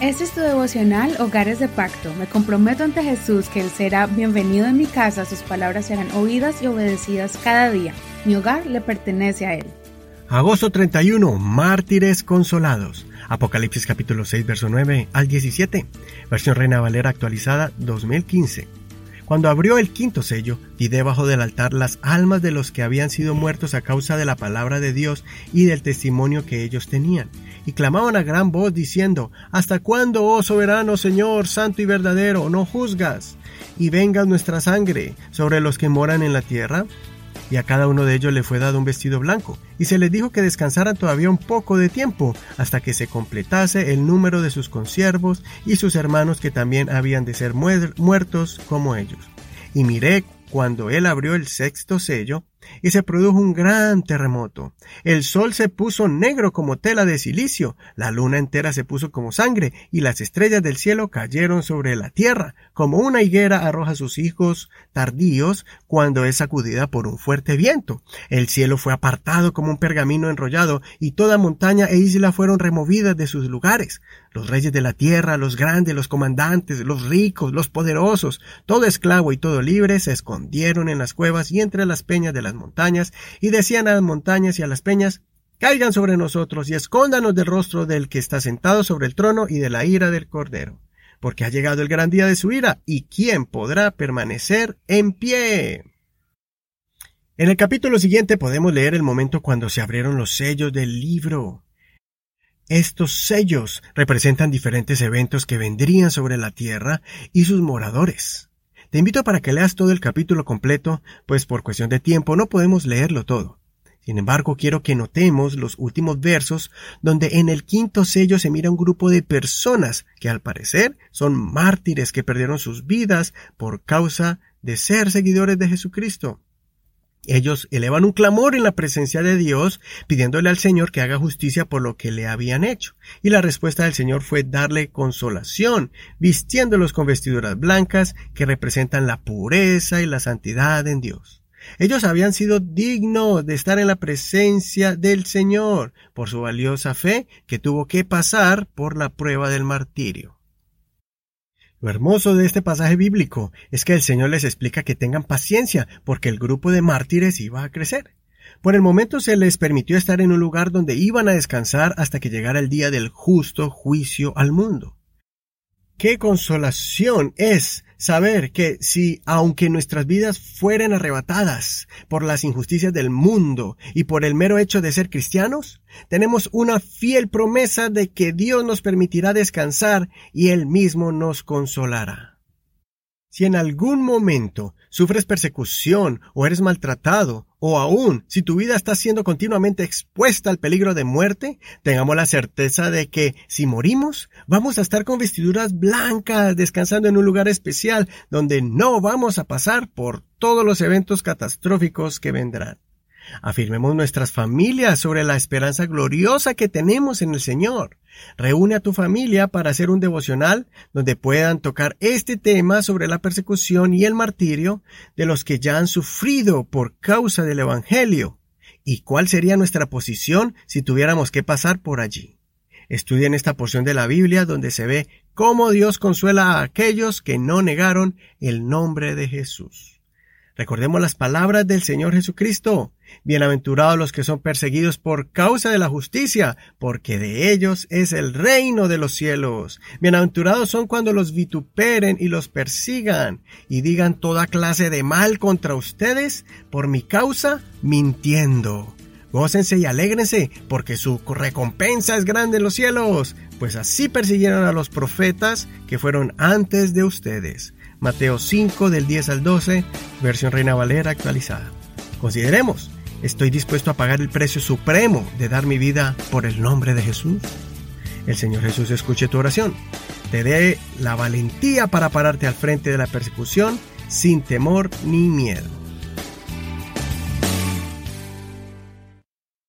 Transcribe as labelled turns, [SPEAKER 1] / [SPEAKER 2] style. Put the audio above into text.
[SPEAKER 1] Este es tu devocional Hogares de Pacto. Me comprometo ante Jesús que Él será bienvenido en mi casa, sus palabras serán oídas y obedecidas cada día. Mi hogar le pertenece a Él.
[SPEAKER 2] Agosto 31, Mártires Consolados. Apocalipsis capítulo 6, verso 9 al 17. Versión Reina Valera actualizada 2015. Cuando abrió el quinto sello, vi debajo del altar las almas de los que habían sido muertos a causa de la palabra de Dios y del testimonio que ellos tenían, y clamaban a gran voz diciendo, ¿Hasta cuándo, oh soberano Señor, santo y verdadero, no juzgas? Y venga nuestra sangre sobre los que moran en la tierra y a cada uno de ellos le fue dado un vestido blanco, y se les dijo que descansaran todavía un poco de tiempo, hasta que se completase el número de sus consiervos y sus hermanos que también habían de ser muertos como ellos. Y miré cuando él abrió el sexto sello, y se produjo un gran terremoto. El sol se puso negro como tela de silicio, la luna entera se puso como sangre, y las estrellas del cielo cayeron sobre la tierra, como una higuera arroja sus hijos tardíos cuando es sacudida por un fuerte viento. El cielo fue apartado como un pergamino enrollado, y toda montaña e isla fueron removidas de sus lugares. Los reyes de la tierra, los grandes, los comandantes, los ricos, los poderosos, todo esclavo y todo libre se escondieron en las cuevas y entre las peñas de montañas, y decían a las montañas y a las peñas, Caigan sobre nosotros y escóndanos del rostro del que está sentado sobre el trono y de la ira del Cordero, porque ha llegado el gran día de su ira, y ¿quién podrá permanecer en pie? En el capítulo siguiente podemos leer el momento cuando se abrieron los sellos del libro. Estos sellos representan diferentes eventos que vendrían sobre la tierra y sus moradores. Te invito para que leas todo el capítulo completo, pues por cuestión de tiempo no podemos leerlo todo. Sin embargo, quiero que notemos los últimos versos donde en el quinto sello se mira un grupo de personas que al parecer son mártires que perdieron sus vidas por causa de ser seguidores de Jesucristo. Ellos elevan un clamor en la presencia de Dios, pidiéndole al Señor que haga justicia por lo que le habían hecho. Y la respuesta del Señor fue darle consolación, vistiéndolos con vestiduras blancas que representan la pureza y la santidad en Dios. Ellos habían sido dignos de estar en la presencia del Señor por su valiosa fe que tuvo que pasar por la prueba del martirio. Lo hermoso de este pasaje bíblico es que el Señor les explica que tengan paciencia porque el grupo de mártires iba a crecer. Por el momento se les permitió estar en un lugar donde iban a descansar hasta que llegara el día del justo juicio al mundo. Qué consolación es saber que si, aunque nuestras vidas fueran arrebatadas por las injusticias del mundo y por el mero hecho de ser cristianos, tenemos una fiel promesa de que Dios nos permitirá descansar y Él mismo nos consolará. Si en algún momento sufres persecución o eres maltratado, o aún si tu vida está siendo continuamente expuesta al peligro de muerte, tengamos la certeza de que si morimos, vamos a estar con vestiduras blancas, descansando en un lugar especial donde no vamos a pasar por todos los eventos catastróficos que vendrán. Afirmemos nuestras familias sobre la esperanza gloriosa que tenemos en el Señor. Reúne a tu familia para hacer un devocional donde puedan tocar este tema sobre la persecución y el martirio de los que ya han sufrido por causa del Evangelio. ¿Y cuál sería nuestra posición si tuviéramos que pasar por allí? Estudien esta porción de la Biblia donde se ve cómo Dios consuela a aquellos que no negaron el nombre de Jesús. Recordemos las palabras del Señor Jesucristo. Bienaventurados los que son perseguidos por causa de la justicia, porque de ellos es el reino de los cielos. Bienaventurados son cuando los vituperen y los persigan y digan toda clase de mal contra ustedes por mi causa, mintiendo. Gócense y alégrense, porque su recompensa es grande en los cielos, pues así persiguieron a los profetas que fueron antes de ustedes. Mateo 5 del 10 al 12, versión Reina Valera actualizada. Consideremos, ¿estoy dispuesto a pagar el precio supremo de dar mi vida por el nombre de Jesús? El Señor Jesús escuche tu oración. Te dé la valentía para pararte al frente de la persecución sin temor ni miedo.